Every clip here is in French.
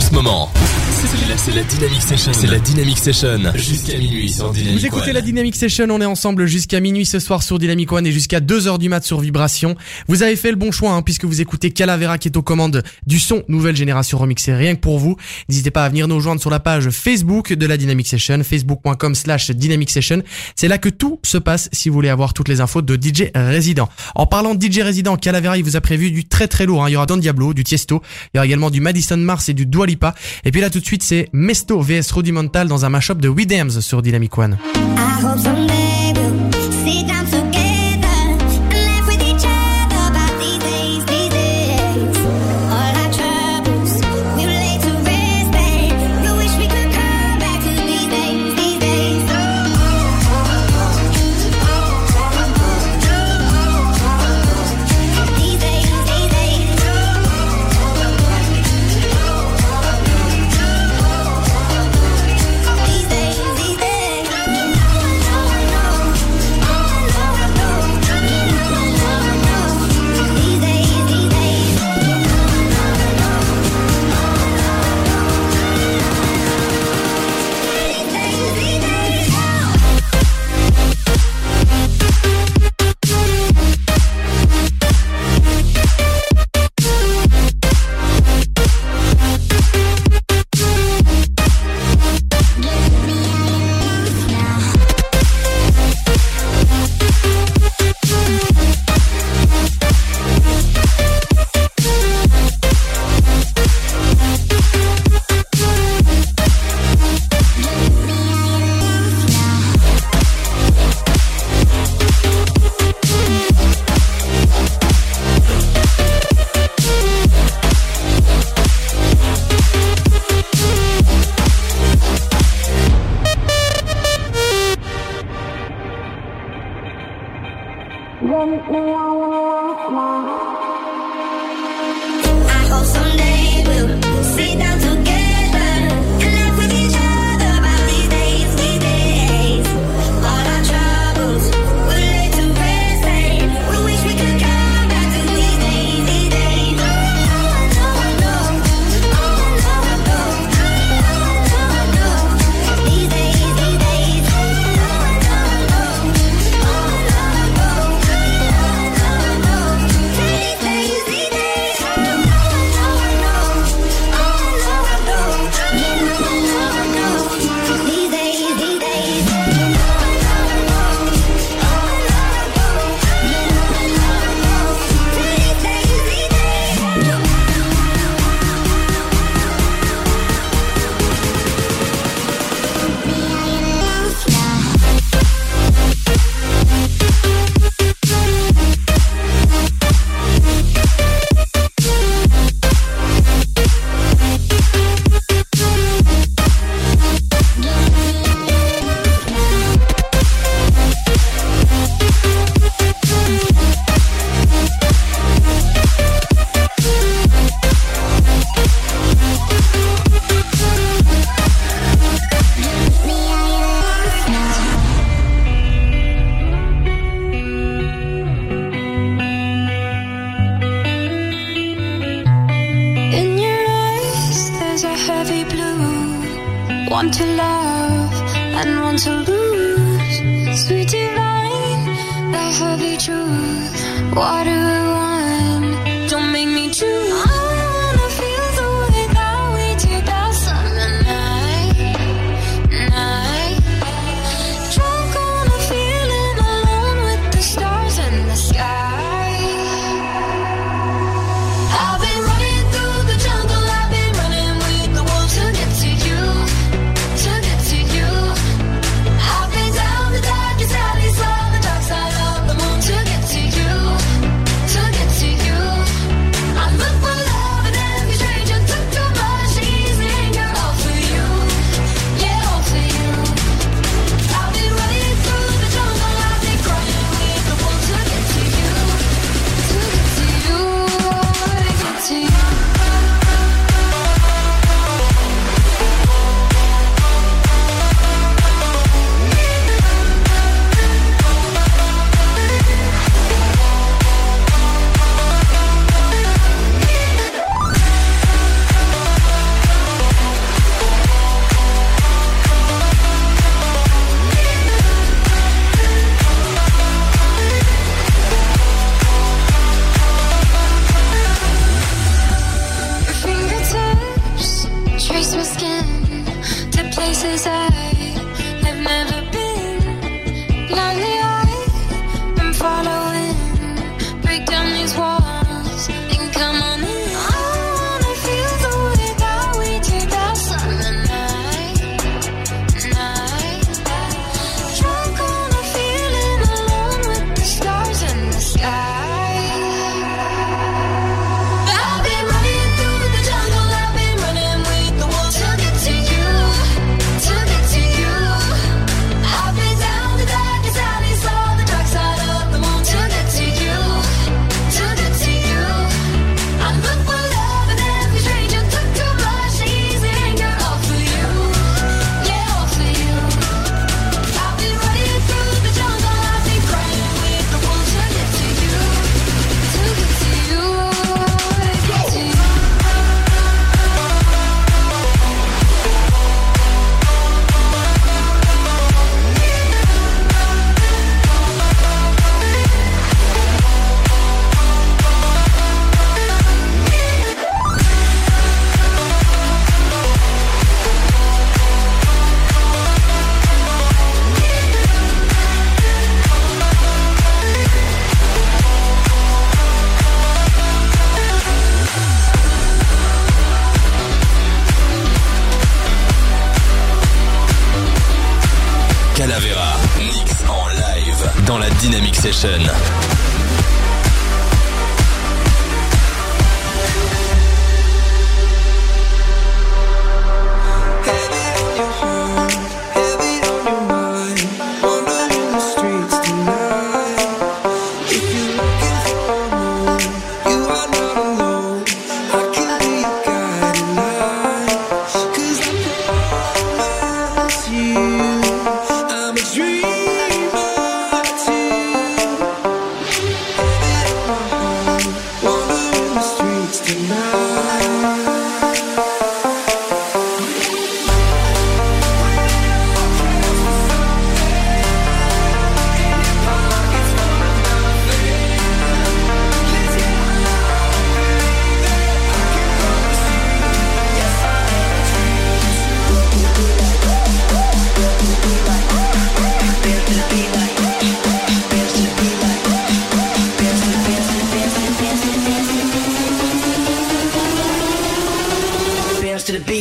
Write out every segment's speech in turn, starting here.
en ce moment. C'est la, Dynamic Session. C'est la Dynamic Session. Jusqu'à minuit sur Dynamic Vous écoutez la Dynamic Session, on est ensemble jusqu'à minuit ce soir sur Dynamic One et jusqu'à 2h du mat sur Vibration. Vous avez fait le bon choix hein, puisque vous écoutez Calavera qui est aux commandes du son nouvelle génération remixée rien que pour vous. N'hésitez pas à venir nous joindre sur la page Facebook de la Dynamic Session, facebook.com slash Dynamic Session. C'est là que tout se passe si vous voulez avoir toutes les infos de DJ Résident. En parlant de DJ Résident, Calavera il vous a prévu du très très lourd. Hein. Il y aura Don Diablo, du Tiesto, il y aura également du Madison Mars et du Dua Et puis là tout de suite c'est Mesto vs Rudimental dans un mashup de Widams sur Dynamic One. now.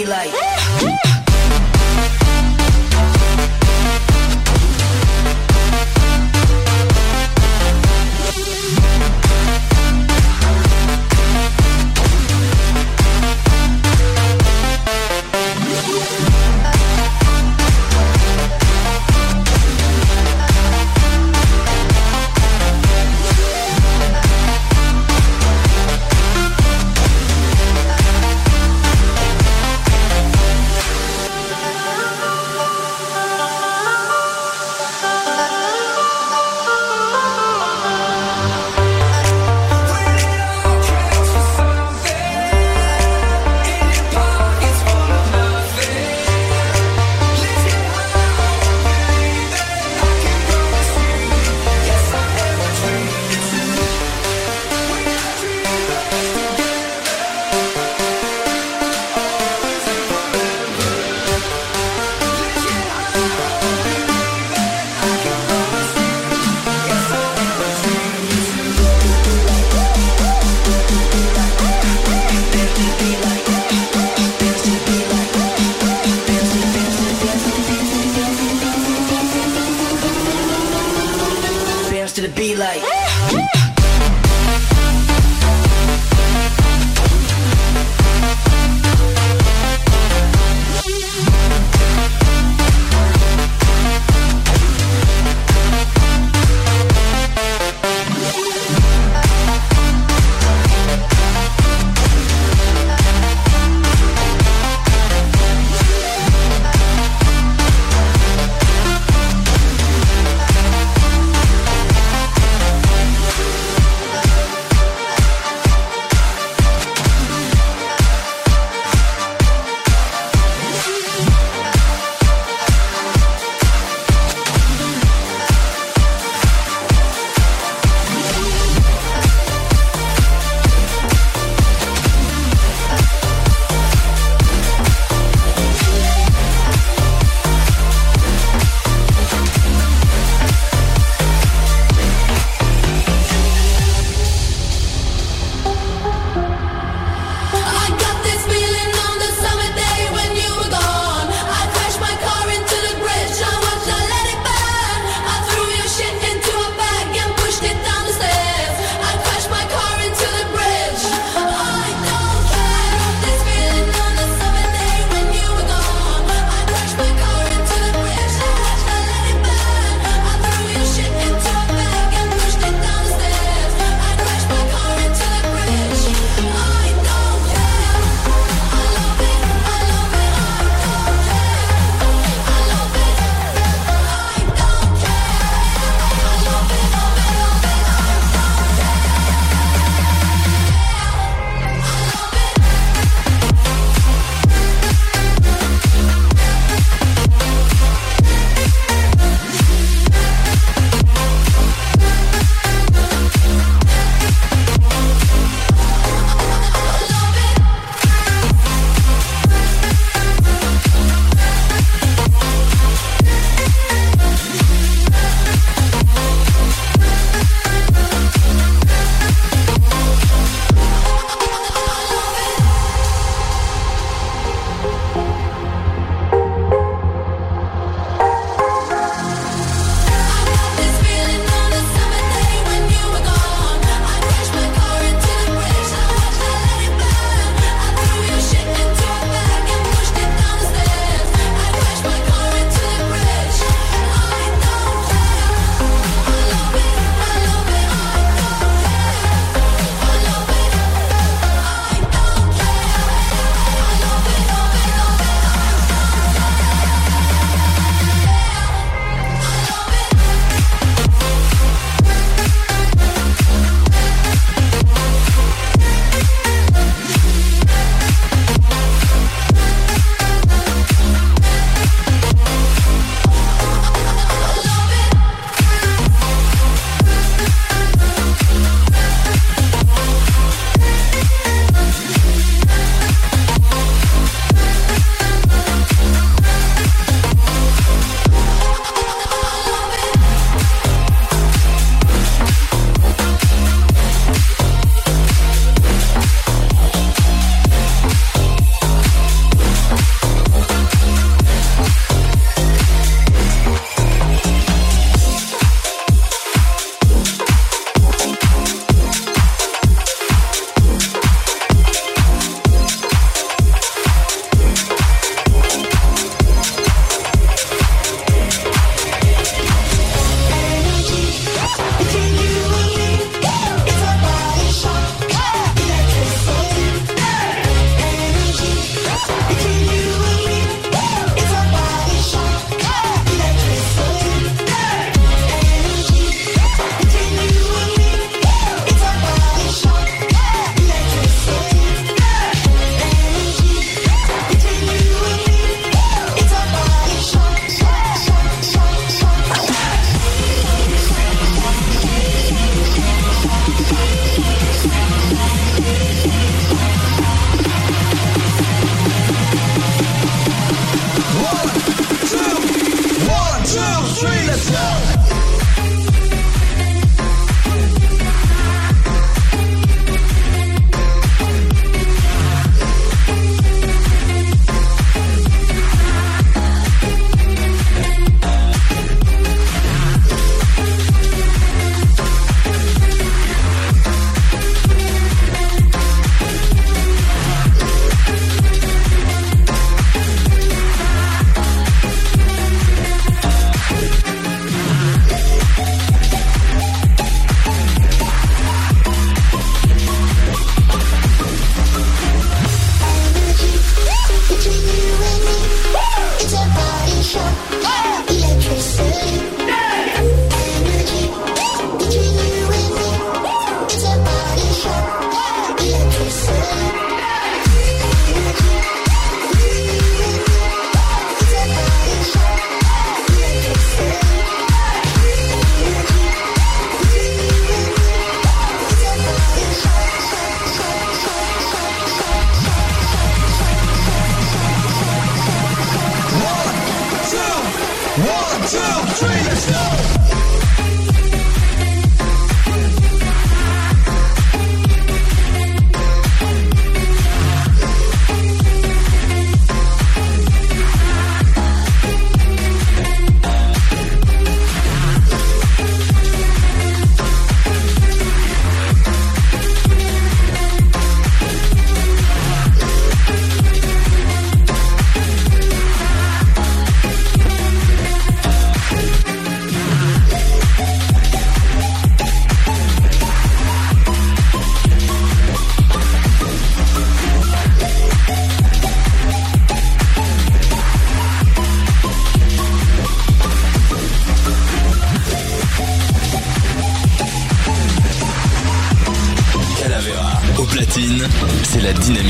like.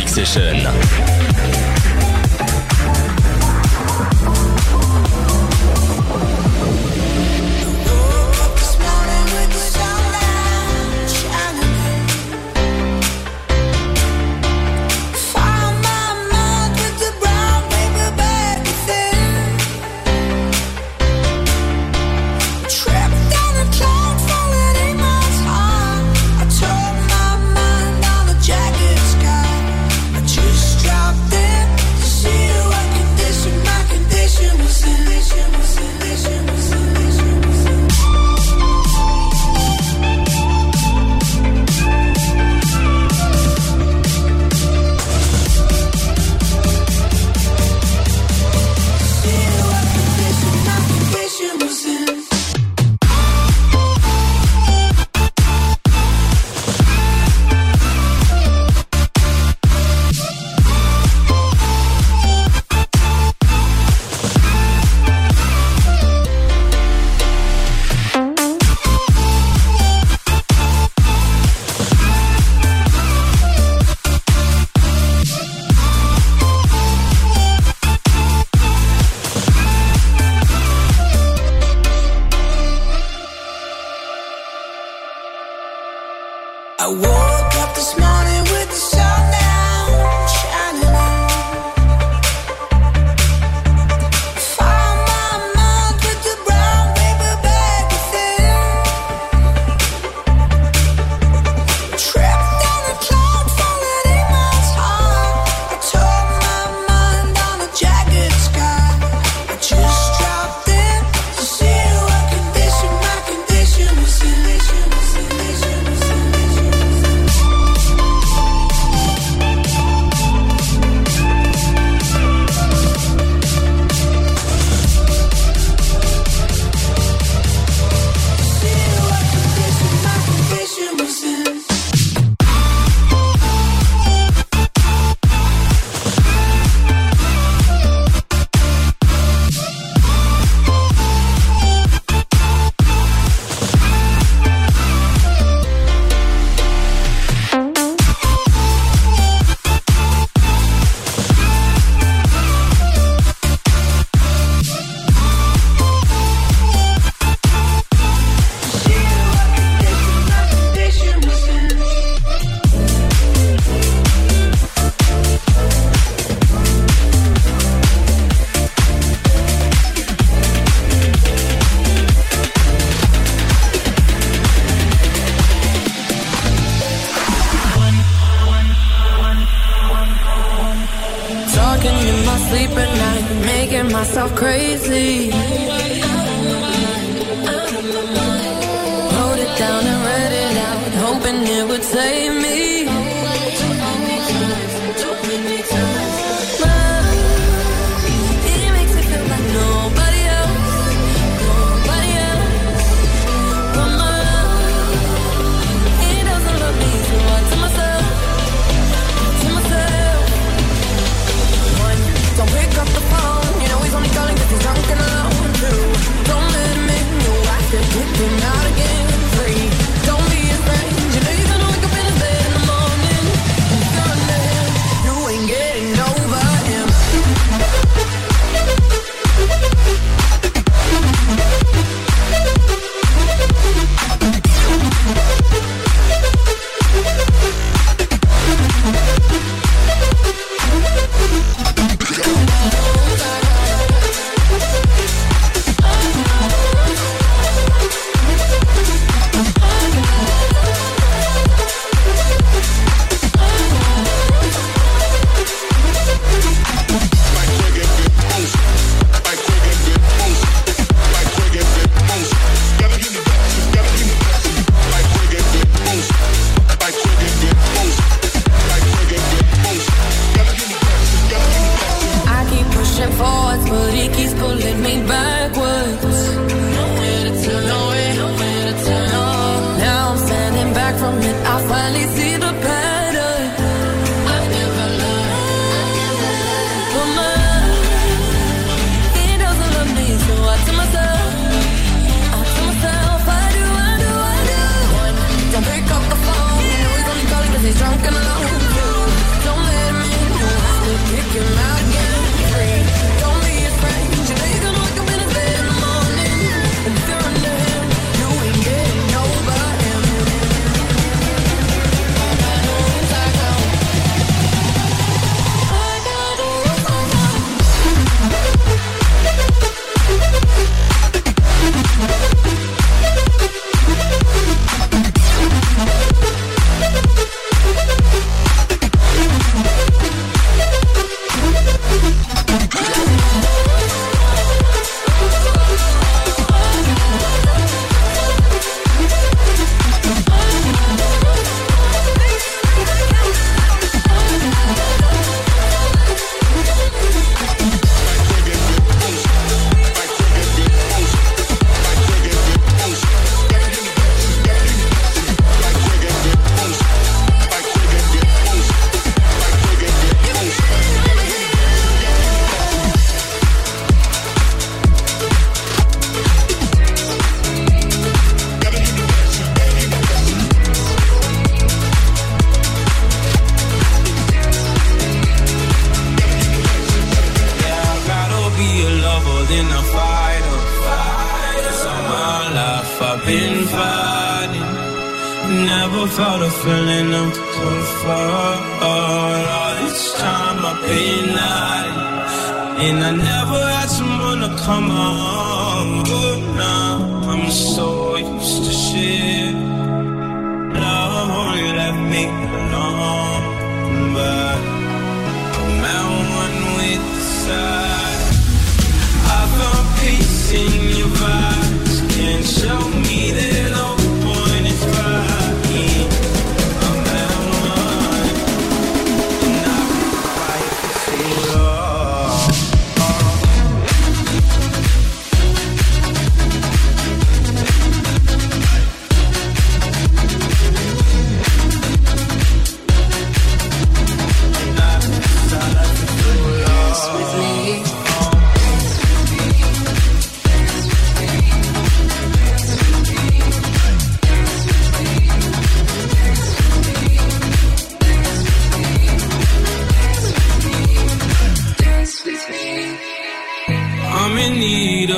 Session.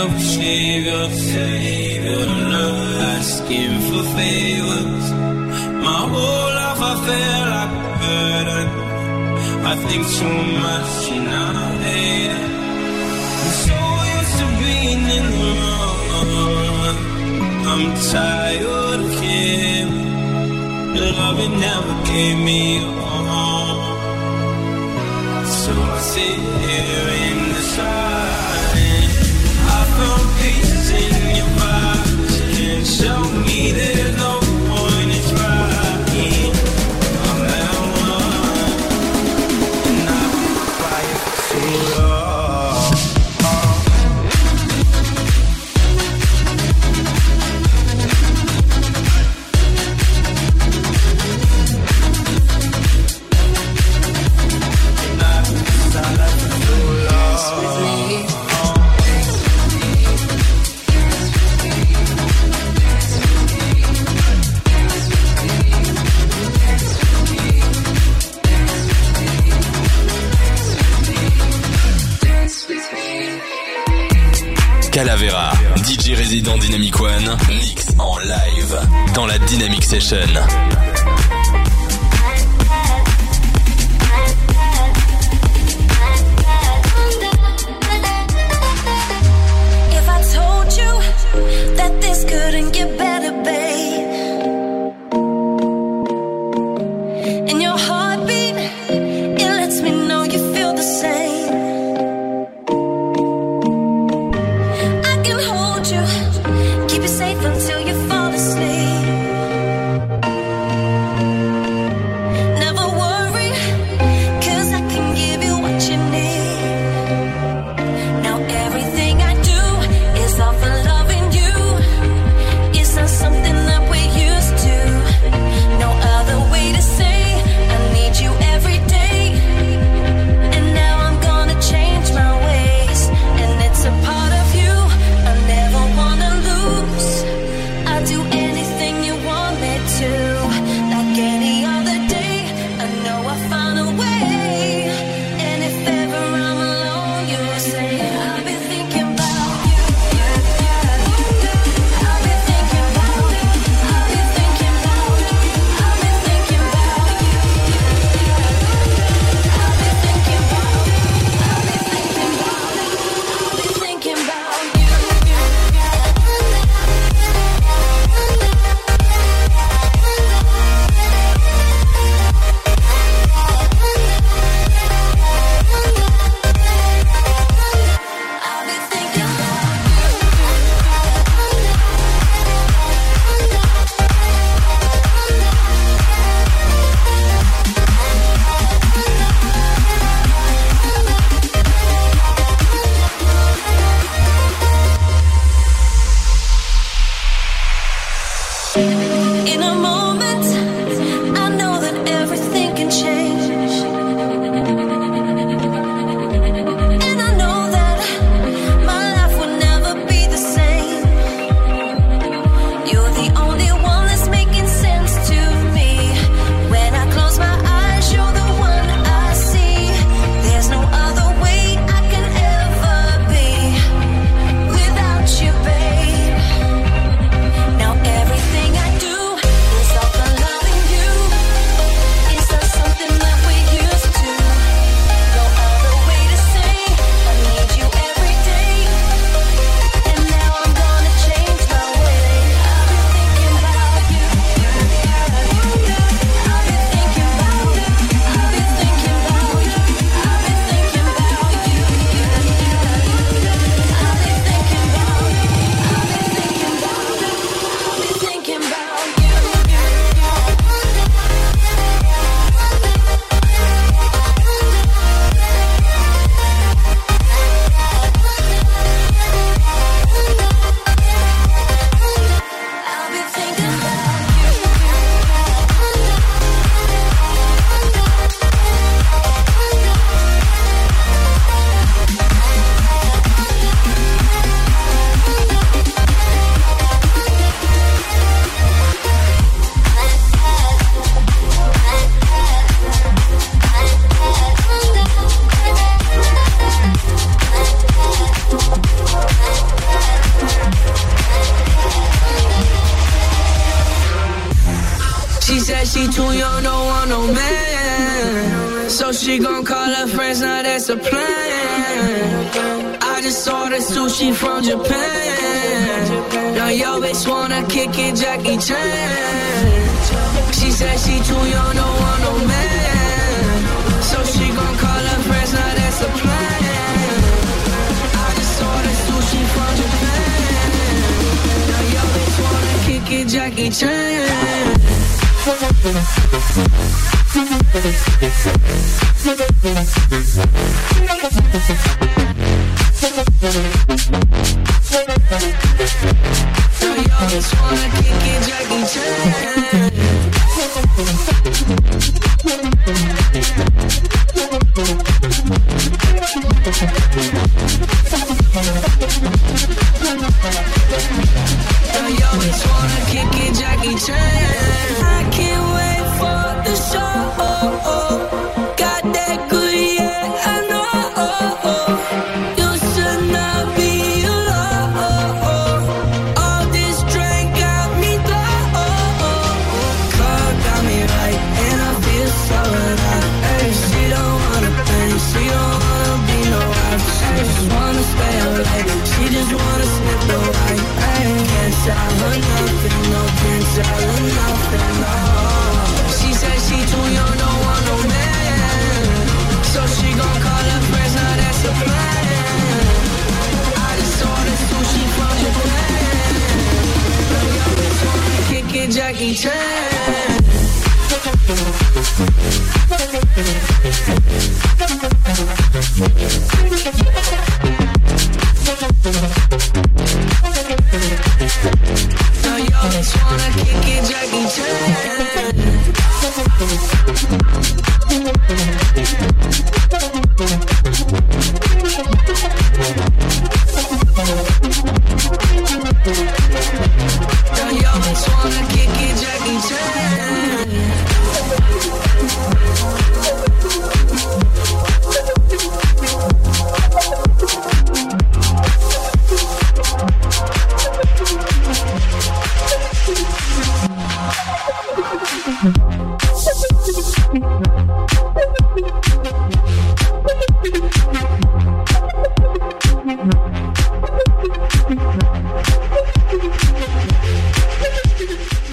up, shave up, save it. Asking for favors. My whole life I felt like a burden. I think too much and I hate it. I'm so used to being in the wrong. I'm tired of him. Loving never gave me a home. So I say.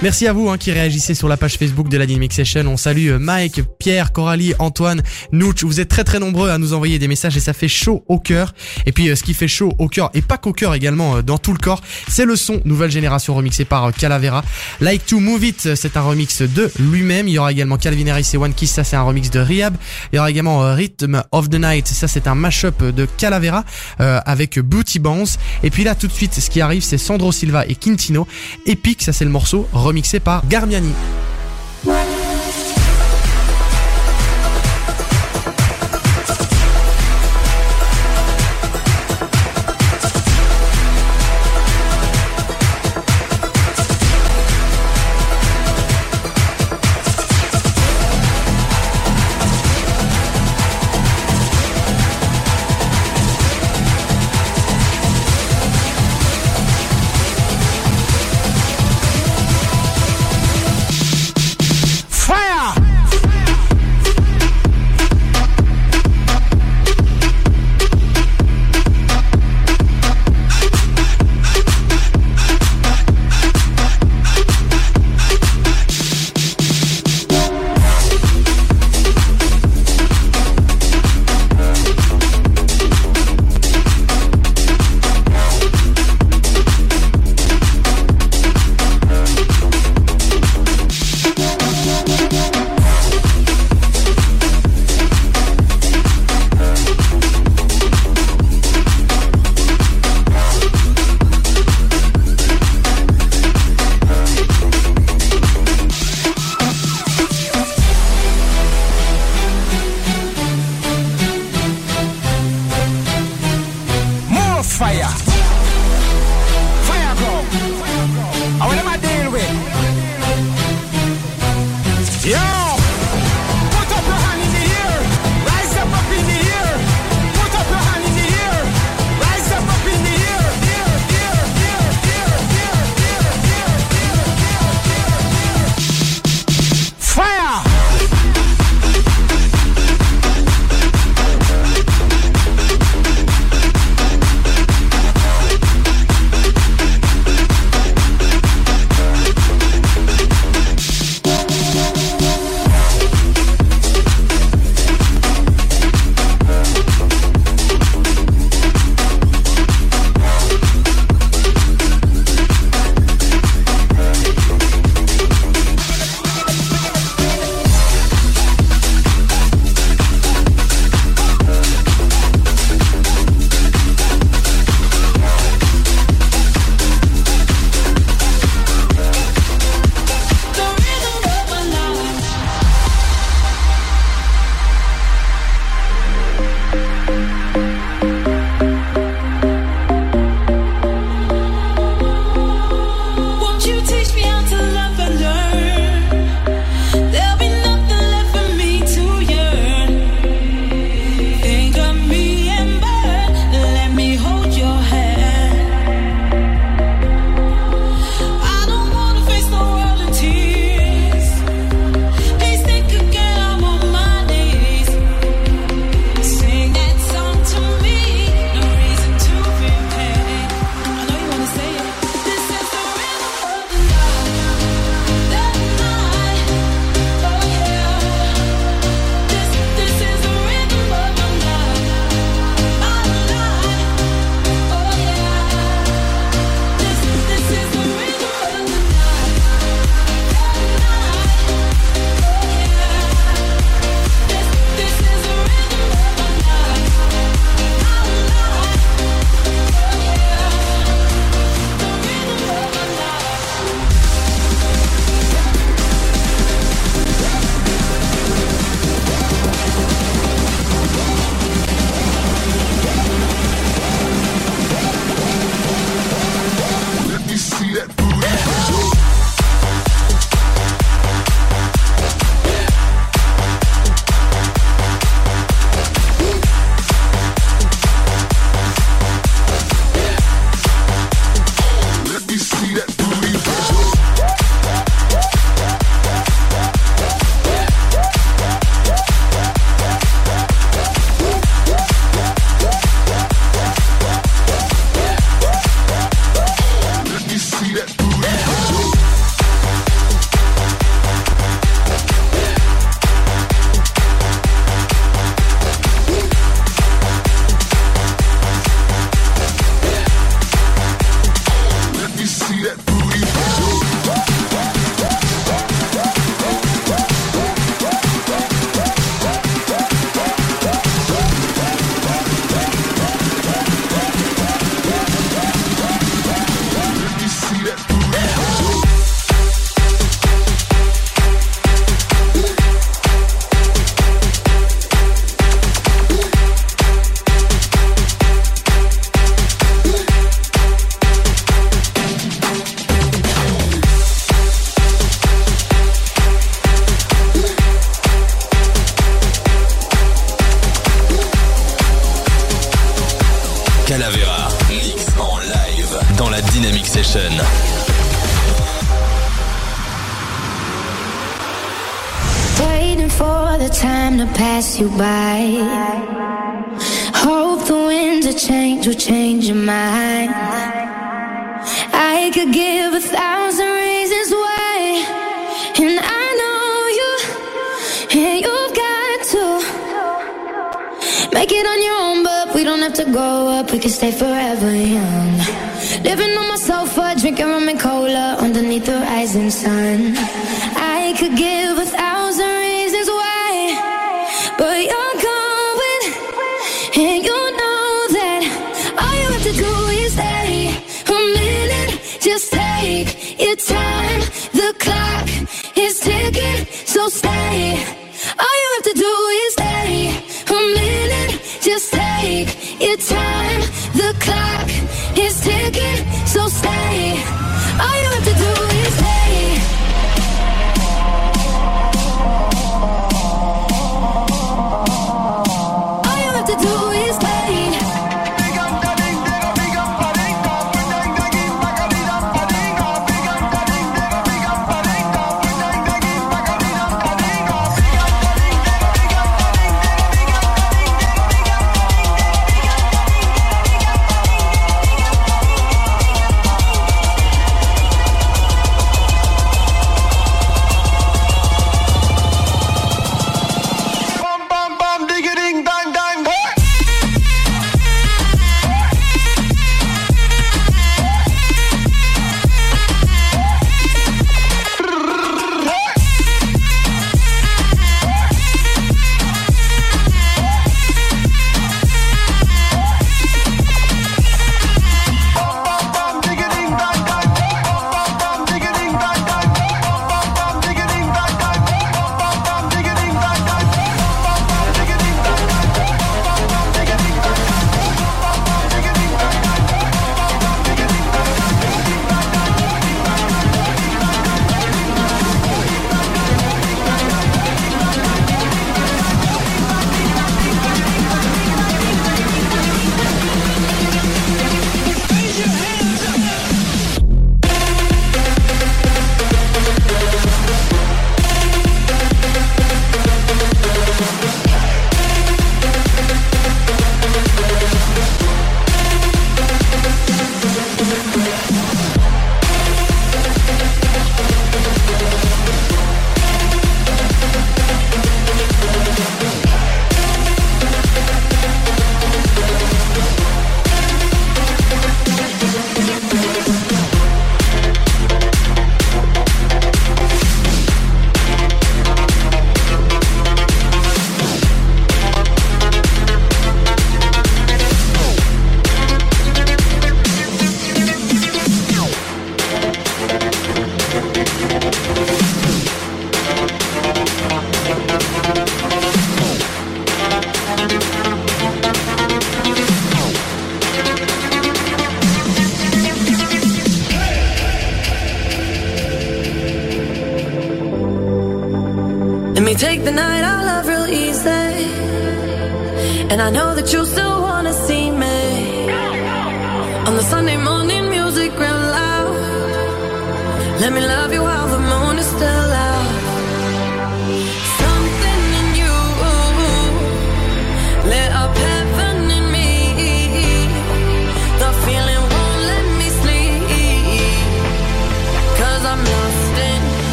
Merci à vous hein, qui réagissez sur la page Facebook de la Dynamic Session. On salue euh, Mike, Pierre, Coralie, Antoine, Nouch. Vous êtes très très nombreux à nous envoyer des messages et ça fait chaud au cœur. Et puis euh, ce qui fait chaud au cœur et pas qu'au cœur également euh, dans tout le corps, c'est le son nouvelle génération remixé par Calavera. Like to Move It, c'est un remix de lui-même. Il y aura également Calvin Harris et One Kiss, ça c'est un remix de Rehab. Il y aura également Rhythm of the Night, ça c'est un mashup de Calavera euh, avec Booty Bounce. Et puis là tout de suite, ce qui arrive, c'est Sandro Silva et Quintino. Epic, ça c'est le morceau remixé par Garmiani. Calavera, mix en live dans la Dynamic Session. Waiting for the time to pass you by. Hope the winds of change will change your mind. I could give a thousand to grow up; we can stay forever young. Living on my sofa, drinking rum and cola underneath the rising sun. I could give a thousand reasons why, but you're going, and you know that all you have to do is stay a minute. Just take your time. The clock is ticking, so stay. Your time. The clock is ticking, so stay. All you have to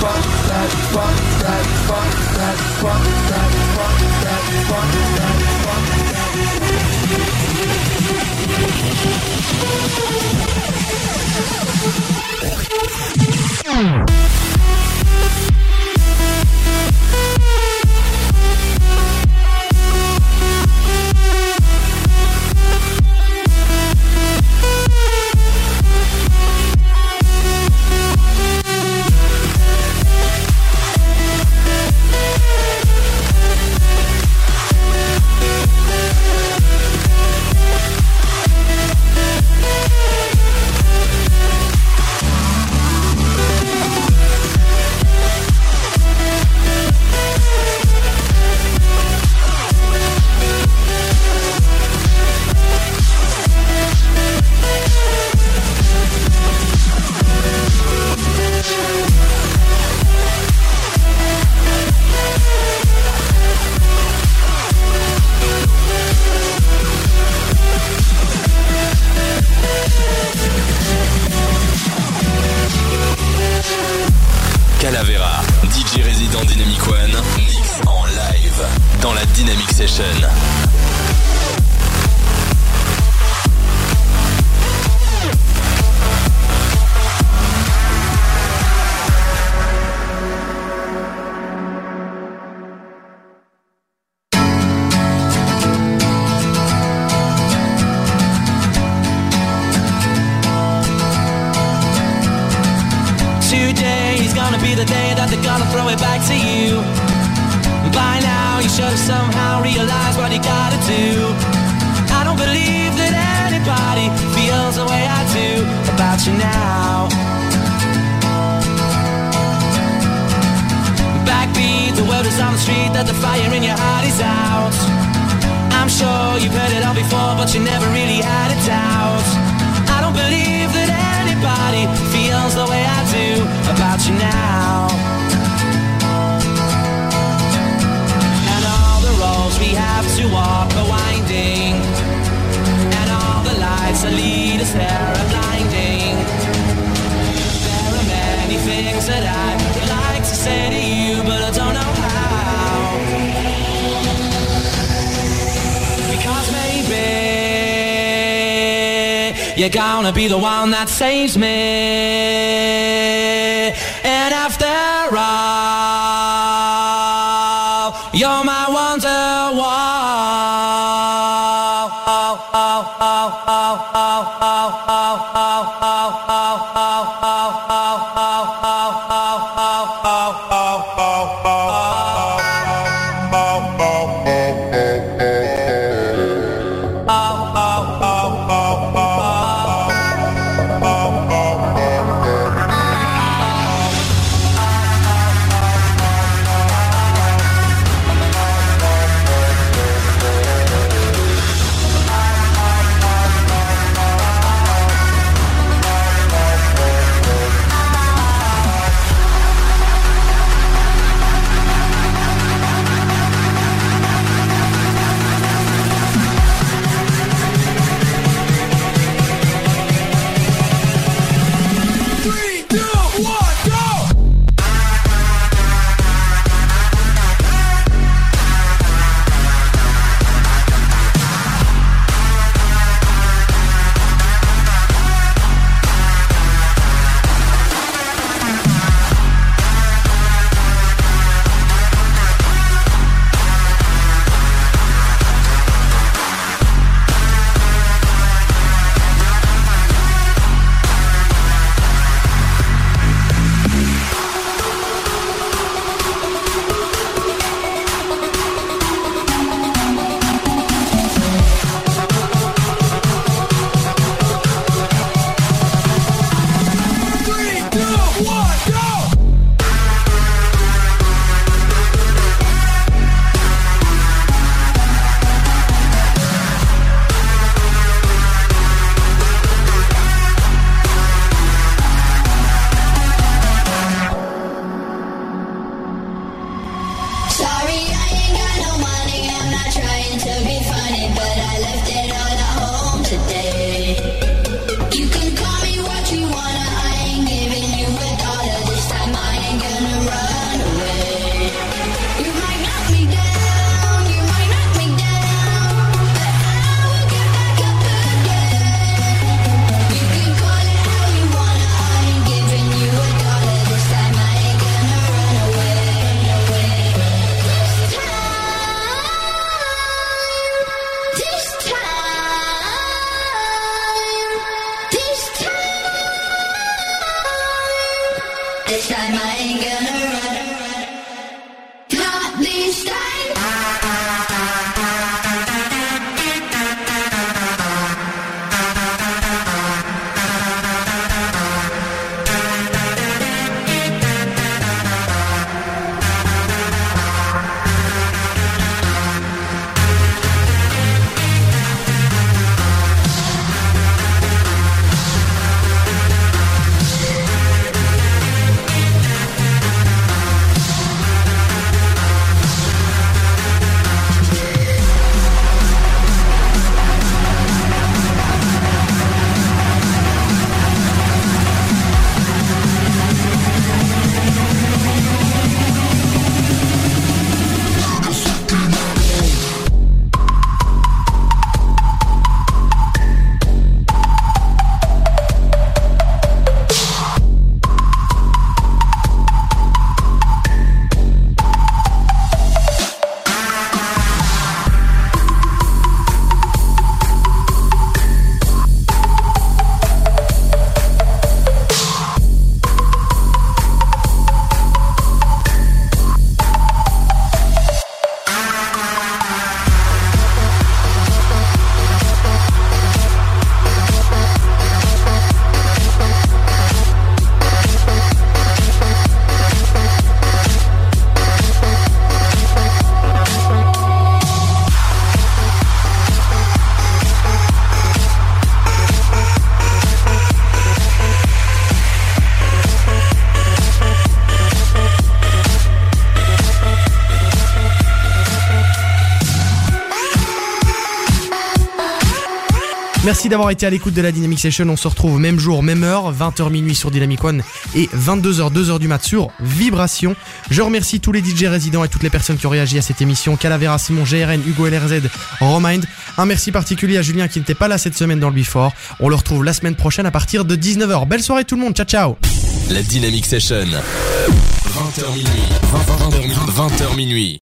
fuck that, fuck that, fuck that, fuck that, fuck that, fuck that, fuck that. Fuck that. fire in your heart is out. I'm sure you've heard it all before, but you never gonna be the one that saves me. And after all. Merci d'avoir été à l'écoute de la Dynamic Session. On se retrouve même jour, même heure, 20h minuit sur Dynamic One et 22h, 2h du mat sur Vibration. Je remercie tous les DJ résidents et toutes les personnes qui ont réagi à cette émission. Calavera, Simon, GRN, Hugo LRZ, Romind. Un merci particulier à Julien qui n'était pas là cette semaine dans le Before. On le retrouve la semaine prochaine à partir de 19h. Belle soirée tout le monde. Ciao, ciao. La Dynamic Session. 20h minuit. 20h minuit. 20h minuit.